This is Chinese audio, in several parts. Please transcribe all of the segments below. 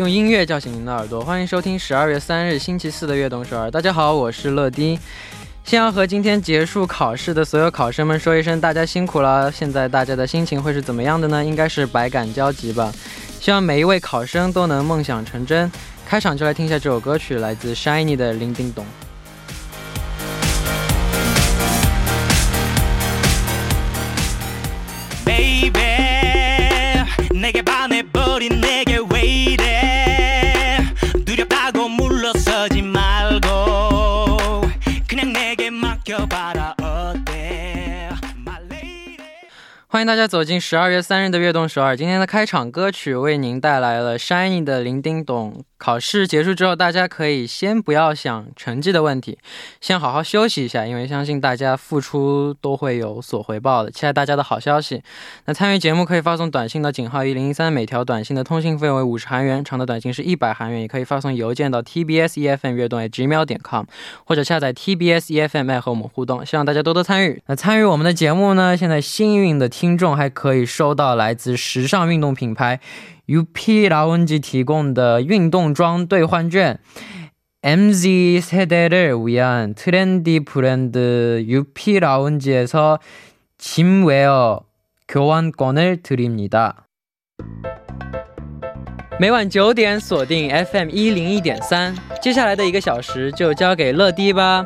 用音乐叫醒您的耳朵，欢迎收听十二月三日星期四的悦动首尔。大家好，我是乐丁。先要和今天结束考试的所有考生们说一声，大家辛苦了。现在大家的心情会是怎么样的呢？应该是百感交集吧。希望每一位考生都能梦想成真。开场就来听一下这首歌曲，来自 Shiny 的《林叮咚》。欢迎大家走进十二月三日的悦动首尔。今天的开场歌曲为您带来了 Shiny 的《铃叮咚》。考试结束之后，大家可以先不要想成绩的问题，先好好休息一下，因为相信大家付出都会有所回报的。期待大家的好消息。那参与节目可以发送短信到井号一零一三，每条短信的通信费为五十韩元，长的短信是一百韩元。也可以发送邮件到 tbs efm 悦动 gmail 点 com，或者下载 tbs efm 和我们互动。希望大家多多参与。那参与我们的节目呢，现在幸运的听众还可以收到来自时尚运动品牌 UP 라운지 提供的运动装兑换券。MZ 세대를 위한 트렌디 브랜드 UP 라운지에서 짐웨어 교환권을 드립니다. 每晚九点锁定 FM 一零一点三，接下来的一个小时就交给乐迪吧。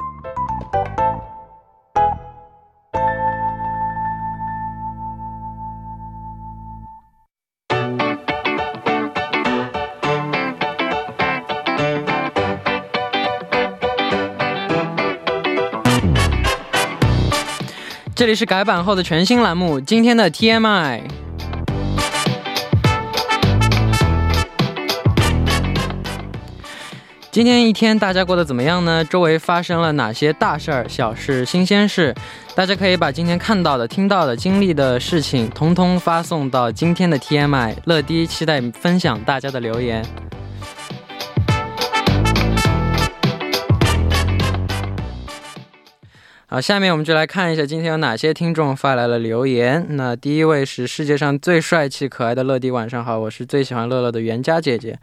这里是改版后的全新栏目，今天的 TMI。今天一天大家过得怎么样呢？周围发生了哪些大事儿、小事、新鲜事？大家可以把今天看到的、听到的、经历的事情，统统发送到今天的 TMI。乐迪期待分享大家的留言。好，下面我们就来看一下今天有哪些听众发来了留言。那第一位是世界上最帅气可爱的乐迪，晚上好，我是最喜欢乐乐的袁佳姐姐。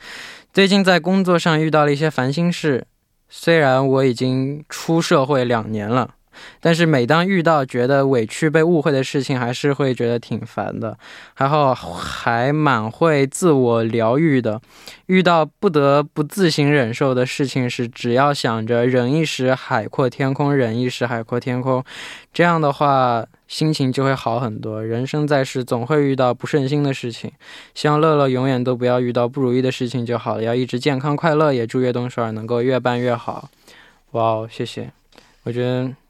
最近在工作上遇到了一些烦心事，虽然我已经出社会两年了。但是每当遇到觉得委屈、被误会的事情，还是会觉得挺烦的。还好还蛮会自我疗愈的。遇到不得不自行忍受的事情时，只要想着忍一时海阔天空，忍一时海阔天空，这样的话心情就会好很多。人生在世，总会遇到不顺心的事情。希望乐乐永远都不要遇到不如意的事情就好了，要一直健康快乐。也祝越动首尔能够越办越好。哇哦，谢谢。我觉得。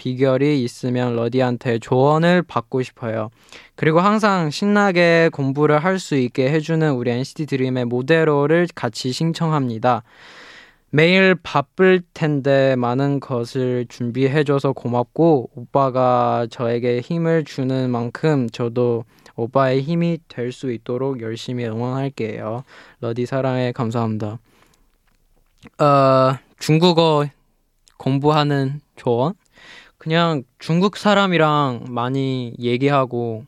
비결이 있으면 러디한테 조언을 받고 싶어요. 그리고 항상 신나게 공부를 할 수 있게 해주는 우리 NCT 드림의 모델로를 같이 신청합니다. 매일 바쁠 텐데 많은 것을 준비해줘서 고맙고 오빠가 저에게 힘을 주는 만큼 저도 오빠의 힘이 될 수 있도록 열심히 응원할게요. 러디 사랑해 감사합니다. 어, 중국어 공부하는 조언? 그냥 중국 사람이랑 많이 얘기하고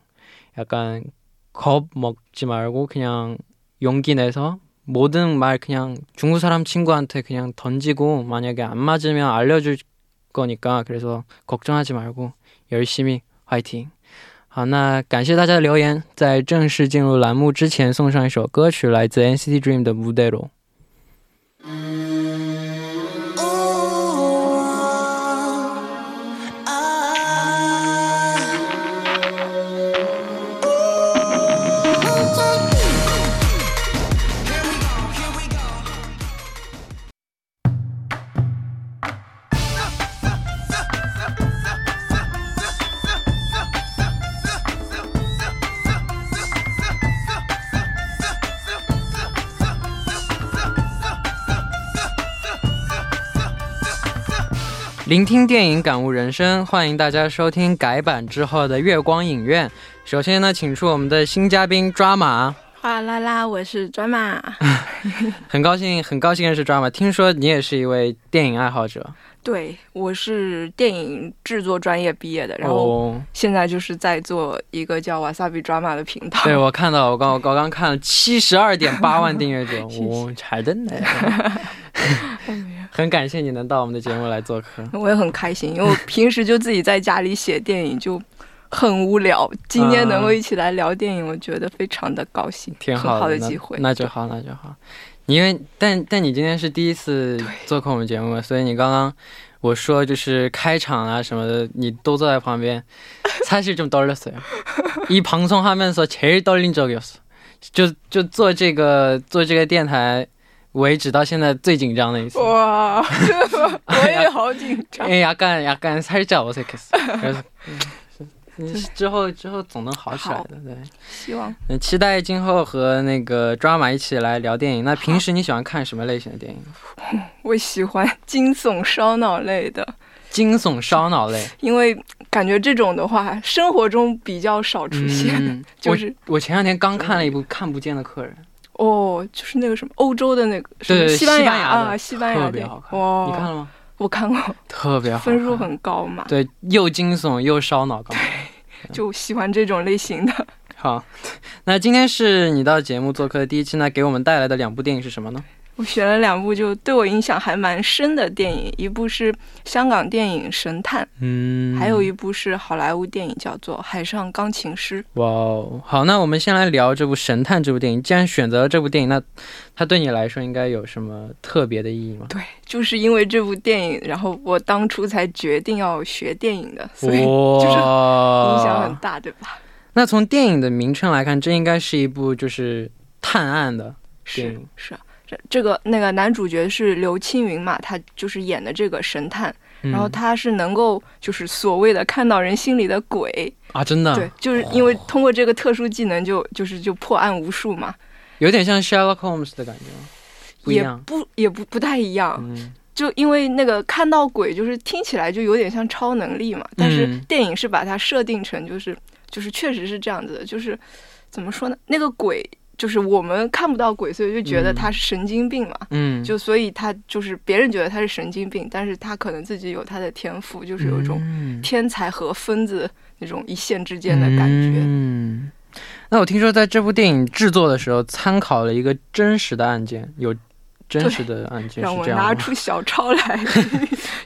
약간 겁 먹지 말고 그냥 용기 내서 모든 말 그냥 중국 사람 친구한테 그냥 던지고 만약에 안 맞으면 알려줄 거니까 그래서 걱정하지 말고 열심히 화이팅. 好，那感谢大家的留言。在正式进入栏目之前，送上一首歌曲，来自 NCT Dream 的《Modelo》。 聆听电影，感悟人生，欢迎大家收听改版之后的月光影院。首先呢，请出我们的新嘉宾抓马，哗啦啦，我是抓马。很高兴，很高兴认识抓马。听说你也是一位电影爱好者，对，我是电影制作专业毕业的，然后哦，现在就是在做一个叫 Wasabi Drama 的频道。对我看到，我刚我刚刚看了七十二点八万订阅者，谢谢哦，还真的，很感谢你能到我们的节目来做客。我也很开心，因为我平时就自己在家里写电影，就很无聊。今天能够一起来聊电影，我觉得非常的高兴，挺很好的，的机会。那那就好，那就好。你因为但但你今天是第一次做客我们节目，所以你刚刚我说就是开场啊什么的，你都坐在旁边，사실좀떨렸어요。이방송하면서제일떨린적이었어。就就做这个做这个电台 为止到现在最紧张的一次。哇，我也好紧张。 예, 약간 약간 살짝 어색했어. 그래서 음, 之后之后总能好起来的，对。希望嗯，期待今后和那个 drama 一起来聊电影。那平时你喜欢看什么类型的电影？我喜欢惊悚烧脑类的，惊悚烧脑类因为感觉这种的话，生活中比较少出现。嗯就是我我前两天刚看了一部《看不见的客人 哦，就是那个什么欧洲的那个，什么对对西班牙的啊，西班牙特的别好看哇，你看了吗？我看过，特别好，分数很高嘛，对，又惊悚又烧脑，刚好。就喜欢这种类型的。好，那今天是你到节目做客的第一期，那给我们带来的两部电影是什么呢？我选了两部就对我影响还蛮深的电影，一部是香港电影《神探》，嗯还有一部是好莱坞电影叫做《海上钢琴师》。哇哦，好，那我们先来聊这部《神探》这部电影。既然选择了这部电影，那它对你来说应该有什么特别的意义吗？对，就是因为这部电影，然后我当初才决定要学电影的，所以，就是影响很大，对吧？那从电影的名称来看，这应该是一部就是探案的电是影。是啊，这这个那个男主角是刘青云嘛，他就是演的这个神探，嗯然后他是能够就是所谓的看到人心里的鬼，啊，真的，对，就是因为通过这个特殊技能就就是就破案无数嘛，有点像 Sherlock Holmes 的感觉吗？不一也样。不也不不太一样，嗯，就因为那个看到鬼就是听起来就有点像超能力嘛，但是嗯电影是把它设定成就是就是确实是这样子的，就是怎么说呢？那个鬼就是我们看不到鬼，所以就觉得嗯他是神经病嘛。嗯，就所以他就是别人觉得他是神经病，但是他可能自己有他的天赋，就是有一种嗯天才和疯子那种一线之间的感觉。嗯，那我听说在这部电影制作的时候，参考了一个真实的案件，有真实的案件让我？拿出小抄来，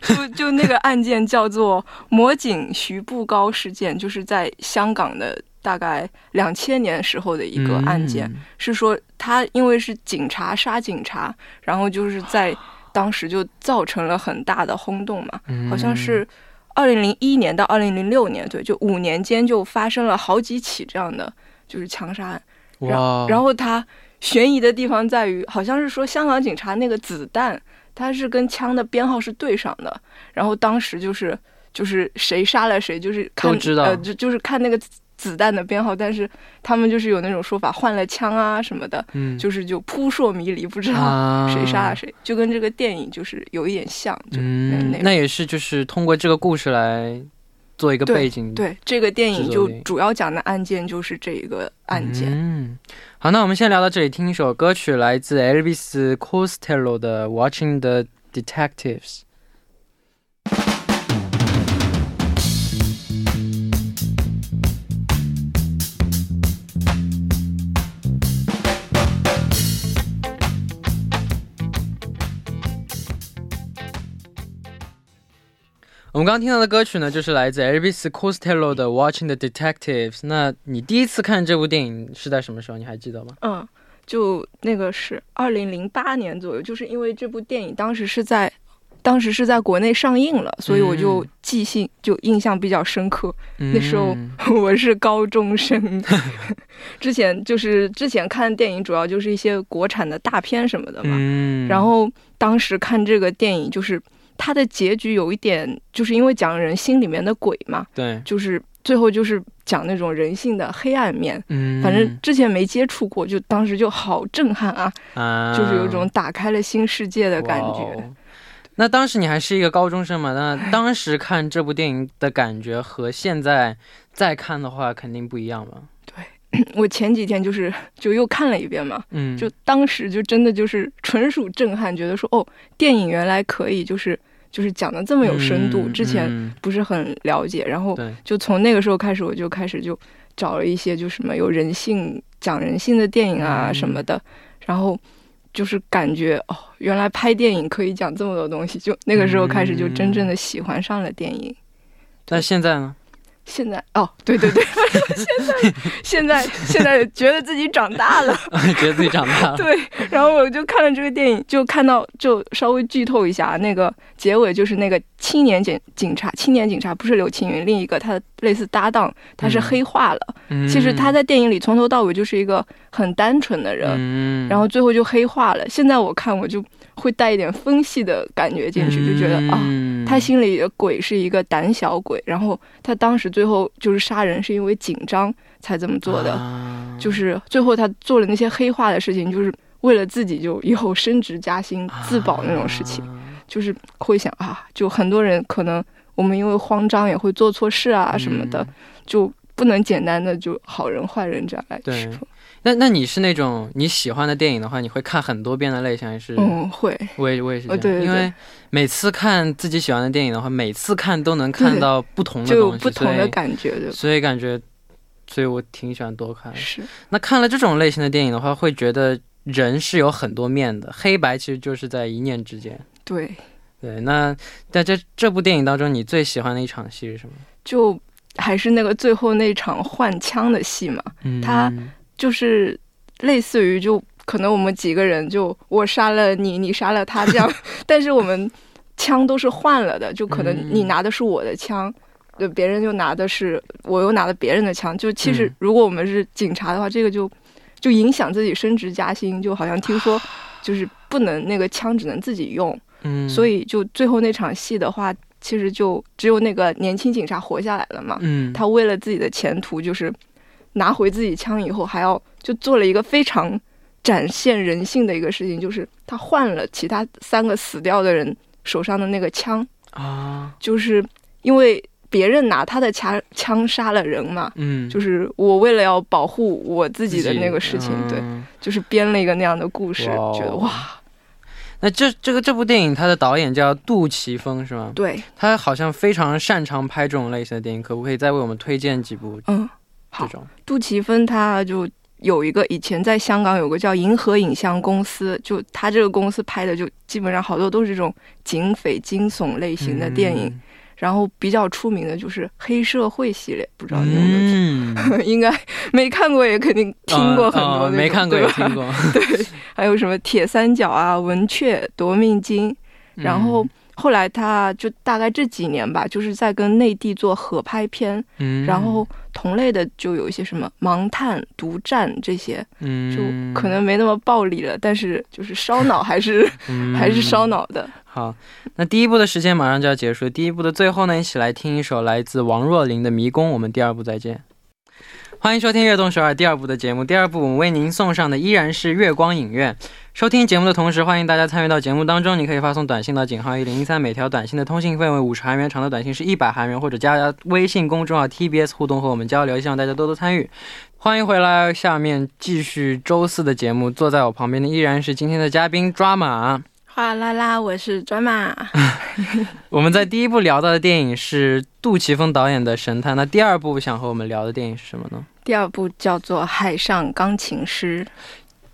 就就那个案件叫做魔警徐步高事件，就是在香港的大概两千年时候的一个案件，嗯是说他因为是警察杀警察，然后就是在当时就造成了很大的轰动嘛，嗯。好像是二零零一年到二零零六年，对，就五年间就发生了好几起这样的就是枪杀案。然后他悬疑的地方在于，好像是说香港警察那个子弹，它是跟枪的编号是对上的，然后当时就是就是谁杀了谁，就是看都知道。呃，就就是看那个子子弹的编号，但是他们就是有那种说法，换了枪啊什么的，嗯，就是就扑朔迷离，不知道啊 谁杀了谁，就跟这个电影就是有一点像，就那嗯，那那也是就是通过这个故事来做一个背景。对这个电影就主要讲的案件就是这一个案件。嗯，好，那我们先聊到这里，听一首歌曲，来自 Elvis Costello 的《Watching the Detectives》。我们刚刚听到的歌曲呢，就是来自 Elvis Costello 的《Watching the Detectives》。那你第一次看这部电影是在什么时候？你还记得吗？嗯，就那个是二零零八年左右，就是因为这部电影当时是在，当时是在国内上映了，所以我就嗯记性就印象比较深刻。那时候嗯 我是高中生，之前就是之前看电影主要就是一些国产的大片什么的嘛，嗯然后当时看这个电影就是它的结局有一点，就是因为讲人心里面的鬼嘛，对，就是最后就是讲那种人性的黑暗面。嗯，反正之前没接触过，就当时就好震撼啊，啊，就是有一种打开了新世界的感觉。那当时你还是一个高中生嘛？那当时看这部电影的感觉和现在再看的话，肯定不一样吧？我前几天就是就又看了一遍嘛，嗯，就当时就真的就是纯属震撼，觉得说哦，电影原来可以就是就是讲的这么有深度，嗯之前嗯不是很了解，然后，就从那个时候开始，我就开始就找了一些就什么有人性、讲人性的电影啊嗯什么的，然后就是感觉哦，原来拍电影可以讲这么多东西，就那个时候开始就真正的喜欢上了电影。那现在呢？现在哦，对对对，现在现在现在觉得自己长大了，觉得自己长大了。对，然后我就看了这个电影，就看到就稍微剧透一下，那个结尾就是那个青年警警察，青年警察不是刘青云，另一个他的类似搭档，他是嗯黑化了。嗯其实他在电影里从头到尾就是一个很单纯的人，嗯，然后最后就黑化了。现在我看我就会带一点分析的感觉进去，就觉得啊。嗯。他心里的鬼是一个胆小鬼，然后他当时最后就是杀人是因为紧张才这么做的，啊。就是最后他做了那些黑化的事情，就是为了自己就以后升职加薪、自保那种事情，啊。就是会想啊，就很多人可能我们因为慌张也会做错事啊什么的，嗯。就不能简单的就好人坏人这样来区分。那那你是那种你喜欢的电影的话，你会看很多遍的类型，还是？嗯，会，我也我也是这样，哦对对对因为每次看自己喜欢的电影的话，每次看都能看到不同的东西，不同的感觉，对？所以感觉，所以我挺喜欢多看。是，那看了这种类型的电影的话，会觉得人是有很多面的，黑白其实就是在一念之间。对，对，那在这这部电影当中，你最喜欢的一场戏是什么？就还是那个最后那场换枪的戏嘛，嗯他就是类似于就可能我们几个人就我杀了你，你杀了他这样，但是我们枪都是换了的，就可能嗯你拿的是我的枪。就别人就拿的是，我又拿了别人的枪。就其实嗯，如果我们是警察的话，这个就就影响自己升职加薪。就好像听说，就是不能那个枪只能自己用，嗯，所以就最后那场戏的话，其实就只有那个年轻警察活下来了嘛。嗯，他为了自己的前途，就是拿回自己枪以后，还要就做了一个非常展现人性的一个事情，就是他换了其他三个死掉的人手上的那个枪，啊，就是因为别人拿他的枪枪杀了人嘛。嗯，就是我为了要保护我自己的那个事情，对，嗯。就是编了一个那样的故事，哦。觉得哇，那这这个这部电影，它的导演叫杜琪峰是吗？对，他好像非常擅长拍这种类型的电影，可不可以再为我们推荐几部？嗯，这好，种？杜琪峰他就有一个以前在香港有个叫银河影像公司，就他这个公司拍的就基本上好多都是这种警匪惊悚类型的电影，然后比较出名的就是黑社会系列，不知道你有没有听？嗯，应该没看过，也肯定听过很多、没看过也对听过。对，还有什么铁三角啊、文雀、夺命金，然后后来他就大概这几年吧，就是在跟内地做合拍片，嗯，然后同类的就有一些什么盲探、独占这些，嗯，就可能没那么暴力了，但是就是烧脑还是、嗯 还是烧脑的。好，那第一部的时间马上就要结束，第一部的最后呢，一起来听一首来自王若琳的《迷宫》，我们第二部再见。欢迎收听《悦动首尔》第二部的节目。第二部我们为您送上的依然是月光影院。收听节目的同时，欢迎大家参与到节目当中。你可以发送短信到井号一零一三，每条短信的通信费为五十韩元，长的短信是一百韩元，或者加微信公众号 TBS 互动和我们交流。希望大家多多参与。欢迎回来，下面继续周四的节目。坐在我旁边的依然是今天的嘉宾抓马。哗啦啦，我是专马。我们在第一部聊到的电影是杜琪峰导演的《神探》，那第二部想和我们聊的电影是什么呢？第二部叫做《海上钢琴师》，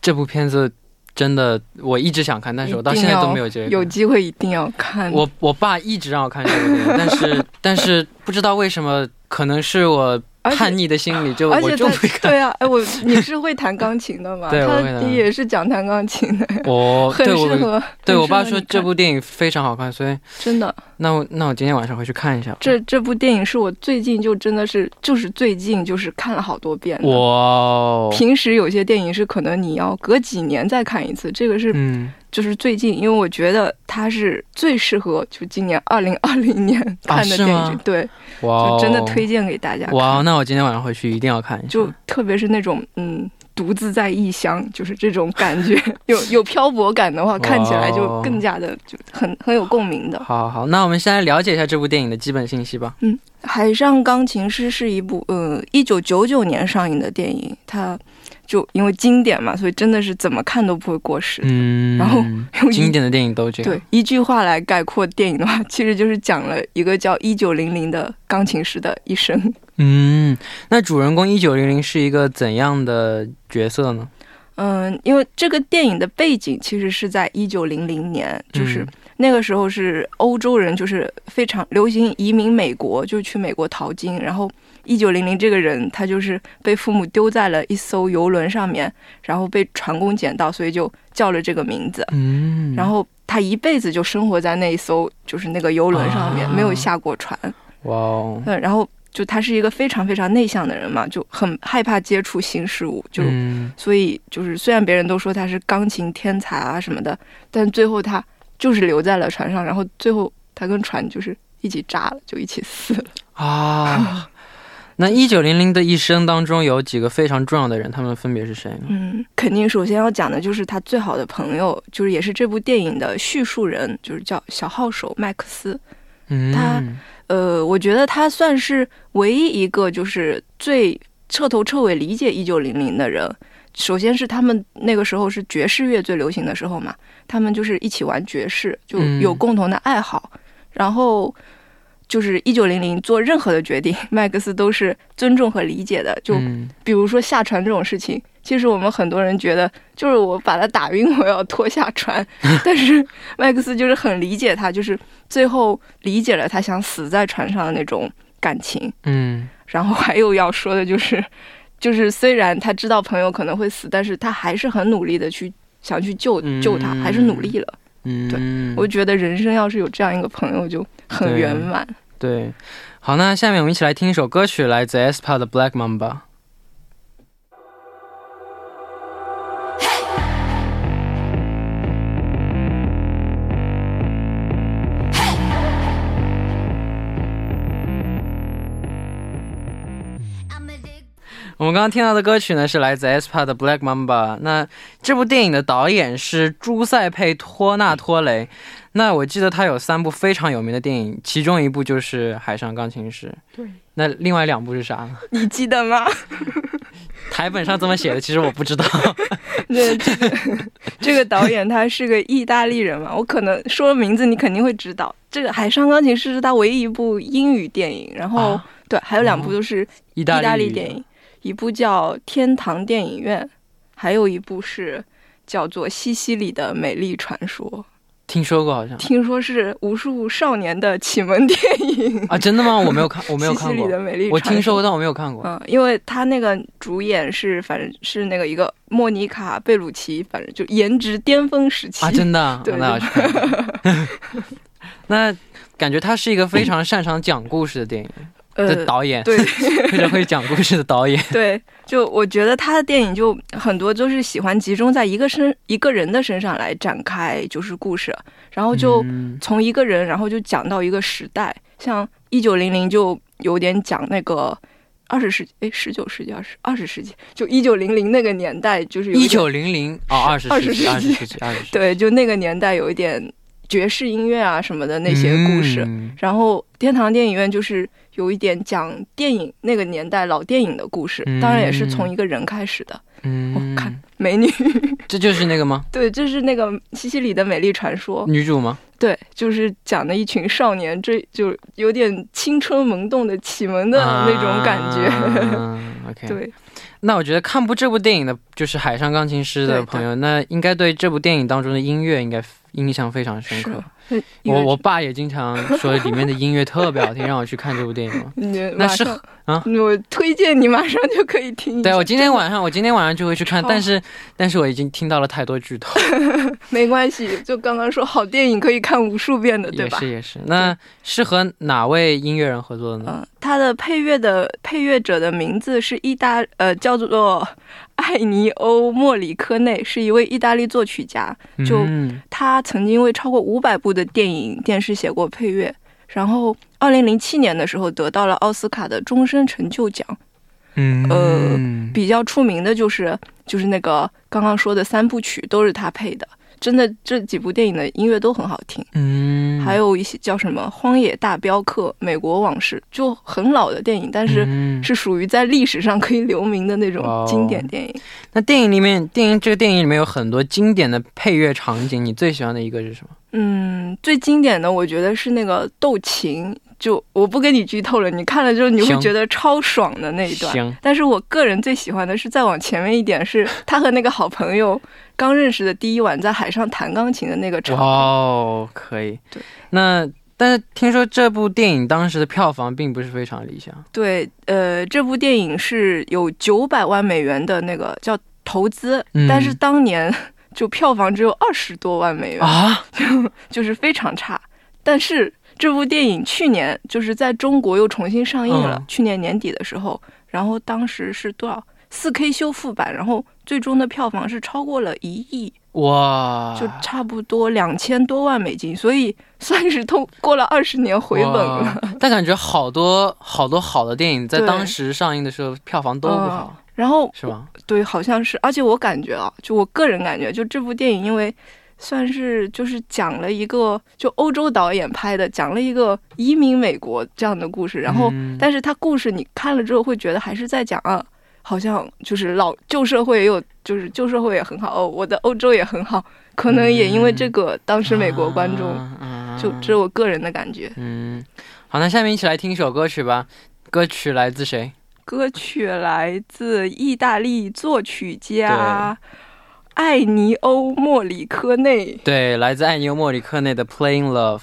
这部片子真的我一直想看，但是我到现在都没有机会。有机会一定要看。我我爸一直让我看这部电影，但是 但是不知道为什么，可能是我叛逆的心理，就我而且他。对啊，哎，我你是会弹钢琴的吗？对他也是讲弹钢琴的，我很对我适合。对我爸说这部电影非常好看，所以真的，那我那我今天晚上回去看一下吧。这这部电影是我最近就真的是就是最近就是看了好多遍的。哇哦，平时有些电影是可能你要隔几年再看一次，这个是嗯就是最近，因为我觉得它是最适合就今年二零二零年看的电影，吗对，哇哦，就真的推荐给大家看。哇哦，那我今天晚上回去一定要看一下。就特别是那种嗯独自在异乡，就是这种感觉，有有漂泊感的话，看起来就更加的就很很有共鸣的。好好好，那我们先来了解一下这部电影的基本信息吧。《嗯海上钢琴师》是一部呃一九九九年上映的电影，它就因为经典嘛，所以真的是怎么看都不会过时。嗯，然后用经典的电影都这样。对，一句话来概括电影的话，其实就是讲了一个叫一九零零的钢琴师的一生。嗯，那主人公一九零零是一个怎样的角色呢？嗯，因为这个电影的背景其实是在一九零零年，就是嗯那个时候是欧洲人就是非常流行移民美国，就去美国淘金。然后一九零零这个人他就是被父母丢在了一艘游轮上面，然后被船工捡到，所以就叫了这个名字。嗯，然后他一辈子就生活在那一艘就是那个游轮上面，啊没有下过船。哇哦，嗯，然后就他是一个非常非常内向的人嘛，就很害怕接触新事物，就、嗯所以就是虽然别人都说他是钢琴天才啊什么的，但最后他就是留在了船上，然后最后他跟船就是一起炸了，就一起死了。啊。那一九零零的一生当中有几个非常重要的人，他们分别是谁呢？嗯，肯定首先要讲的就是他最好的朋友，就是也是这部电影的叙述人，就是叫小号手麦克斯。嗯，他呃，我觉得他算是唯一一个就是最彻头彻尾理解一九零零的人。首先是他们那个时候是爵士乐最流行的时候嘛，他们就是一起玩爵士，就有嗯共同的爱好。然后就是一九零零做任何的决定，麦克斯都是尊重和理解的。就嗯比如说下船这种事情，其实我们很多人觉得就是我把他打晕，我要拖下船，但是麦克斯就是很理解他，就是最后理解了他想死在船上的那种感情。嗯然后还有要说的就是，就是虽然他知道朋友可能会死，但是他还是很努力的去想去救救他，还是努力了。嗯，我觉得人生要是有这样一个朋友就很圆满。对。好，那下面我们一起来听一首歌曲，来自 aespa 的《Black Mamba》。我们刚刚听到的歌曲呢，是来自 aespa 的《Black Mamba》。那这部电影的导演是朱塞佩·托纳托雷。那我记得他有三部非常有名的电影，其中一部就是《海上钢琴师》。对。那另外两部是啥呢？你记得吗？台本上这么写的，其实我不知道。对，这个这个导演他是个意大利人嘛，我可能说了名字你肯定会知道。这个《海上钢琴师》是他唯一一部英语电影，然后、啊对，还有两部都是意意大利电影，一部叫《天堂电影院》，还有一部是叫做《西西里的美丽传说》，听说过好像听说是无数少年的启蒙电影。啊，真的吗？我没有看，我没有看过西西里。的美丽传我听说过，但我没有看过。嗯，因为他那个主演是，反正是那个一个莫妮卡贝鲁奇，反正就颜值巅峰时期。啊，真的啊，对那要去看看。那感觉他是一个非常擅长讲故事的电影的呃，导演，对。非常会讲故事的导演。对，就我觉得他的电影就很多都是喜欢集中在一个身一个人的身上来展开，就是故事，然后就嗯。从一个人，然后就讲到一个时代，像一九零零就有点讲那个二十世纪，哎，十九世纪、二十二十世纪，就一九零零那个年代，就是有一九零零哦，二十20世纪，世纪二十世纪，二十世纪。对，就那个年代有一点爵士音乐啊什么的那些故事。嗯。然后天堂电影院就是有一点讲电影那个年代老电影的故事，当然也是从一个人开始的。嗯，我看美女，这就是那个吗？对，就是那个西西里的美丽传说。女主吗？对，就是讲的一群少年，追就有点青春萌动的启蒙的那种感觉。啊 OK，对，那我觉得看部这部电影的，就是《海上钢琴师》的朋友，那应该对这部电影当中的音乐应该印象非常深刻。是我我爸也经常说里面的音乐特别好听，让我去看这部电影那是啊我推荐你马上就可以听。对我今天晚上，我今天晚上就会去看，但是但是我已经听到了太多剧透，没关系，就刚刚说好电影可以看无数遍的，对吧也是？也是。那是和哪位音乐人合作的呢？嗯，他的配乐的配乐者的名字是意大呃叫做艾尼欧莫里科内，是一位意大利作曲家。就嗯他曾经为超过五百部的电影、电视写过配乐，然后二零零七年的时候得到了奥斯卡的终身成就奖。嗯呃比较出名的就是就是那个刚刚说的三部曲都是他配的，真的这几部电影的音乐都很好听。嗯，还有一些叫什么《荒野大镖客》《美国往事》，就很老的电影，但是嗯是属于在历史上可以留名的那种经典电影。那电影里面，电影这个电影里面有很多经典的配乐场景，你最喜欢的一个是什么？嗯，最经典的我觉得是那个斗琴，就我不跟你剧透了，你看了之后你会觉得超爽的那一段。行，但是我个人最喜欢的是再往前面一点，是他和那个好朋友刚认识的第一晚在海上弹钢琴的那个场景。哦，可以。对，那但是听说这部电影当时的票房并不是非常理想。对，呃，这部电影是有九百万美元的那个叫投资，嗯但是当年就票房只有二十多万美元，啊，就是非常差。但是这部电影去年就是在中国又重新上映了，嗯去年年底的时候，然后当时是多少？四 K 修复版，然后最终的票房是超过了一亿，哇，就差不多两千多万美金，所以算是通过了二十年回本了。但感觉好多好多好的电影在当时上映的时候票房都不好，然后是吗？对，好像是，而且我感觉啊，就我个人感觉，就这部电影，因为算是就是讲了一个就欧洲导演拍的，讲了一个移民美国这样的故事，然后，嗯但是他故事你看了之后会觉得还是在讲啊，好像就是老旧社会也有，就是旧社会也很好，哦，我的欧洲也很好，可能也因为这个，当时美国观众、啊就这是我个人的感觉。嗯，好，那下面一起来听一首歌曲吧。歌曲来自谁？歌曲来自意大利作曲家艾尼欧·莫里科内。对，来自艾尼欧·莫里科内的《Playing Love》。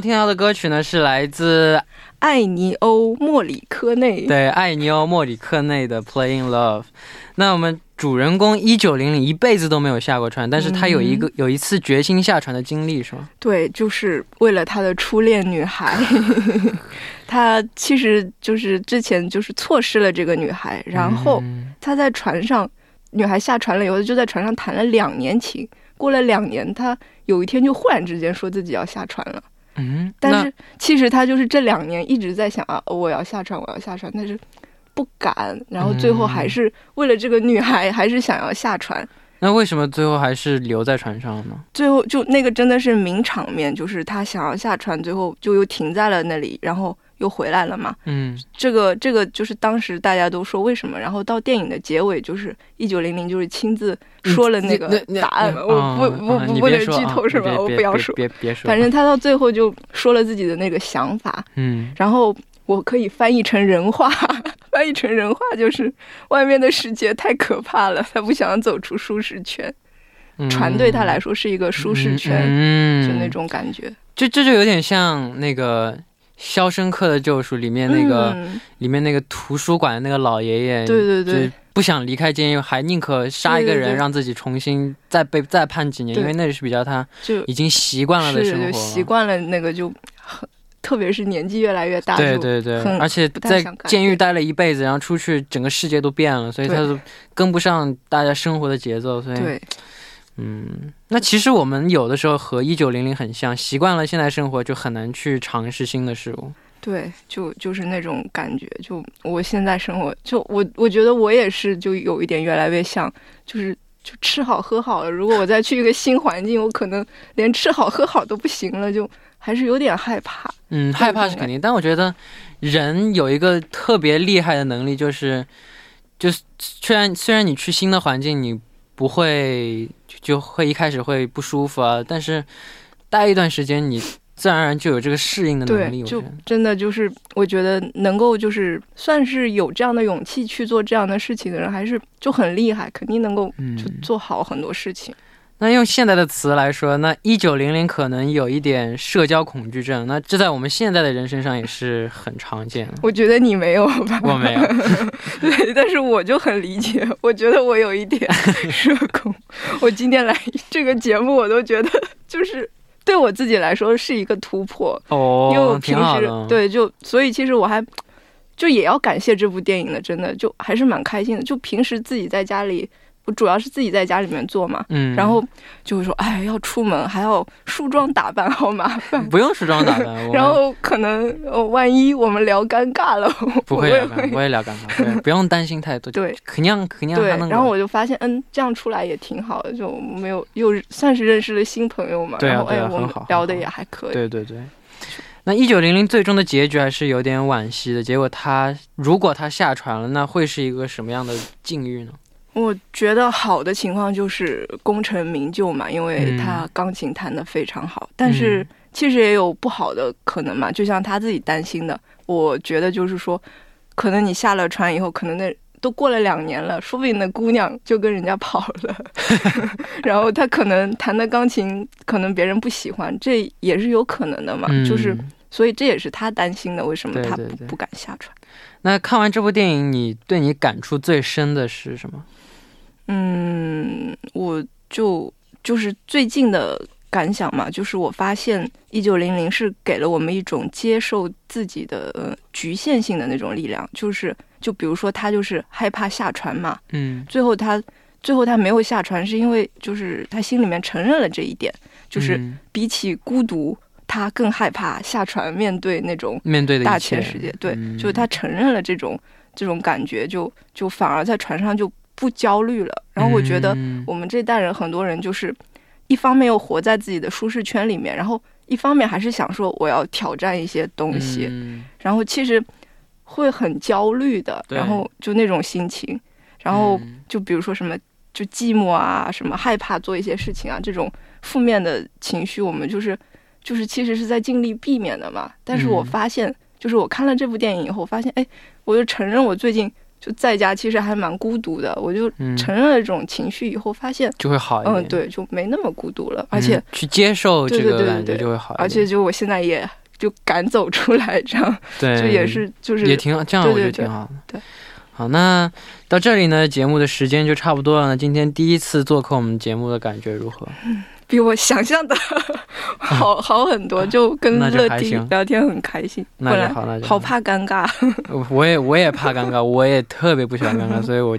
听到的歌曲呢，是来自艾尼欧·莫里科内。对艾尼欧·莫里克内的《Playing Love》。那我们主人公一九零零一辈子都没有下过船，但是他有一个、有一次决心下船的经历，是吗？对，就是为了他的初恋女孩。他其实就是之前就是错失了这个女孩，然后嗯他在船上，女孩下船了以后就在船上弹了两年琴。过了两年，他有一天就忽然之间说自己要下船了。嗯，但是其实他就是这两年一直在想啊，我要下船，我要下船，但是不敢，然后最后还嗯是为了这个女孩，还是想要下船。那为什么最后还是留在船上呢？最后就那个真的是名场面，就是他想要下船，最后就又停在了那里，然后又回来了嘛。嗯这个这个就是当时大家都说为什么，然后到电影的结尾就是一九零零就是亲自说了那个答案，那我不不不不能剧透是吧？我不要说。别别别说，反正他到最后就说了自己的那个想法，嗯然后我可以翻译成人话，翻译成人话就是外面的世界太可怕了，他不想走出舒适圈。船对他来说是一个舒适圈，嗯就那种感觉。这这就有点像那个《肖申克的救赎》里面那个、嗯、里面那个图书馆的那个老爷爷，对对对。不想离开监狱，还宁可杀一个人，对对对。让自己重新再被再判几年，因为那是比较他就已经习惯了的生活。就习。惯了那个就很，特别是年纪越来越大，就对对。对，而且在监狱待了一辈子，然后出去，整个世界都变了，所以他对。就跟不上大家生活的节奏，所以对嗯，那其实我们有的时候和一九零零很像，习惯了现在生活，就很难去尝试新的事物。对，就就是那种感觉。就我现在生活，就我我觉得我也是，就有一点越来越像，就是就吃好喝好了。如果我再去一个新环境，我可能连吃好喝好都不行了，就还是有点害怕。嗯，害怕是肯定，但我觉得人有一个特别厉害的能力，就是就是虽然虽然你去新的环境，你不会就就会一开始会不舒服啊，但是待一段时间，你自然而然就有这个适应的能力。对，就真的就是，我觉得能够就是算是有这样的勇气去做这样的事情的人，还是就很厉害，肯定能够嗯就做好很多事情。那用现在的词来说，那一九零零可能有一点社交恐惧症，那这在我们现在的人身上也是很常见的。我觉得你没有吧？我没有，对，但是我就很理解，我觉得我有一点社恐。我今天来这个节目，我都觉得就是对我自己来说是一个突破，哦，因为我平时对就所以其实我还就也要感谢这部电影的，真的就还是蛮开心的。就平时自己在家里，我主要是自己在家里面做嘛，嗯，然后就会说，哎，要出门还要梳妆打扮，好麻烦。不用梳妆打扮，然后可能呃，万一我们聊尴尬了，不会聊尴尬，我也聊尴尬，对，不用担心太多，对肯定肯定对还，能然后我就发现，嗯，这样出来也挺好的，就没有又算是认识了新朋友嘛。对啊然后哎，对啊我好聊的也还可以。对对对。那一九零零最终的结局还是有点惋惜的。结果他如果他下船了，那会是一个什么样的境遇呢？我觉得好的情况就是功成名就嘛，因为嗯他钢琴弹得非常好。但是其实也有不好的可能嘛，就像他自己担心的，我觉得就是说，可能你下了船以后，可能那都过了两年了，说不定那姑娘就跟人家跑了，然后他可能弹的钢琴可能别人不喜欢，这也是有可能的嘛。嗯就是所以这也是他担心的，为什么他不不敢下船？那看完这部电影，你对你感触最深的是什么？嗯，我就就是最近的感想嘛，就是我发现一九零零是给了我们一种接受自己的、呃、局限性的那种力量，就是就比如说他就是害怕下船嘛，嗯，最后他最后他没有下船，是因为就是他心里面承认了这一点，就是嗯。比起孤独，他更害怕下船面对那种面对的大千世界，对，嗯。就是他承认了这种这种感觉，就就反而在船上就不焦虑了。然后我觉得嗯。我们这代人很多人就是一方面又活在自己的舒适圈里面，然后一方面还是想说我要挑战一些东西，嗯。然后其实会很焦虑的，然后就那种心情，然后嗯。就比如说什么就寂寞啊，什么害怕做一些事情啊，这种负面的情绪，我们就是就是其实是在尽力避免的嘛。但是我嗯。发现，就是我看了这部电影以后，发现哎，我就承认我最近就在家其实还蛮孤独的，我就嗯承认了这种情绪以后，发现就会好一点。嗯，对，就没那么孤独了，嗯，而且去接受这个感觉就会好一点，而且就我现在也就敢走出来，这样对，就也是就是也挺好，这样我觉得挺好的。对，好，那到这里呢，节目的时间就差不多了。那今天第一次做客我们节目的感觉如何？比我想象的 好好很多，就跟乐迪聊天很开心。那就好，那就好怕尴尬，我我也我也怕尴尬，我也特别不喜欢尴尬，所以我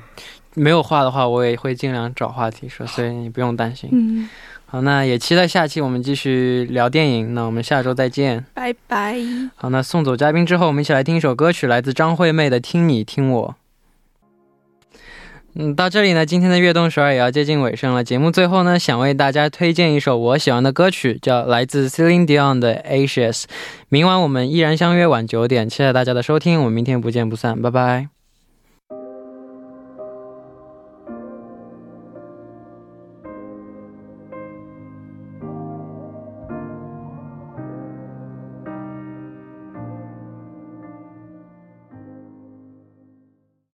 没有话的话，我也会尽量找话题说，所以你不用担心。嗯，好，那也期待下期我们继续聊电影。那我们下周再见。拜拜。好，那送走嘉宾之后，我们一起来听一首歌曲，来自张惠妹的《听你听我》。嗯，到这里呢，今天的悦动首尔也要接近尾声了。节目最后呢，想为大家推荐一首我喜欢的歌曲，叫来自 Celine Dion 的《Ashes》。明晚我们依然相约晚九点，期待大家的收听，我们明天不见不散，拜拜。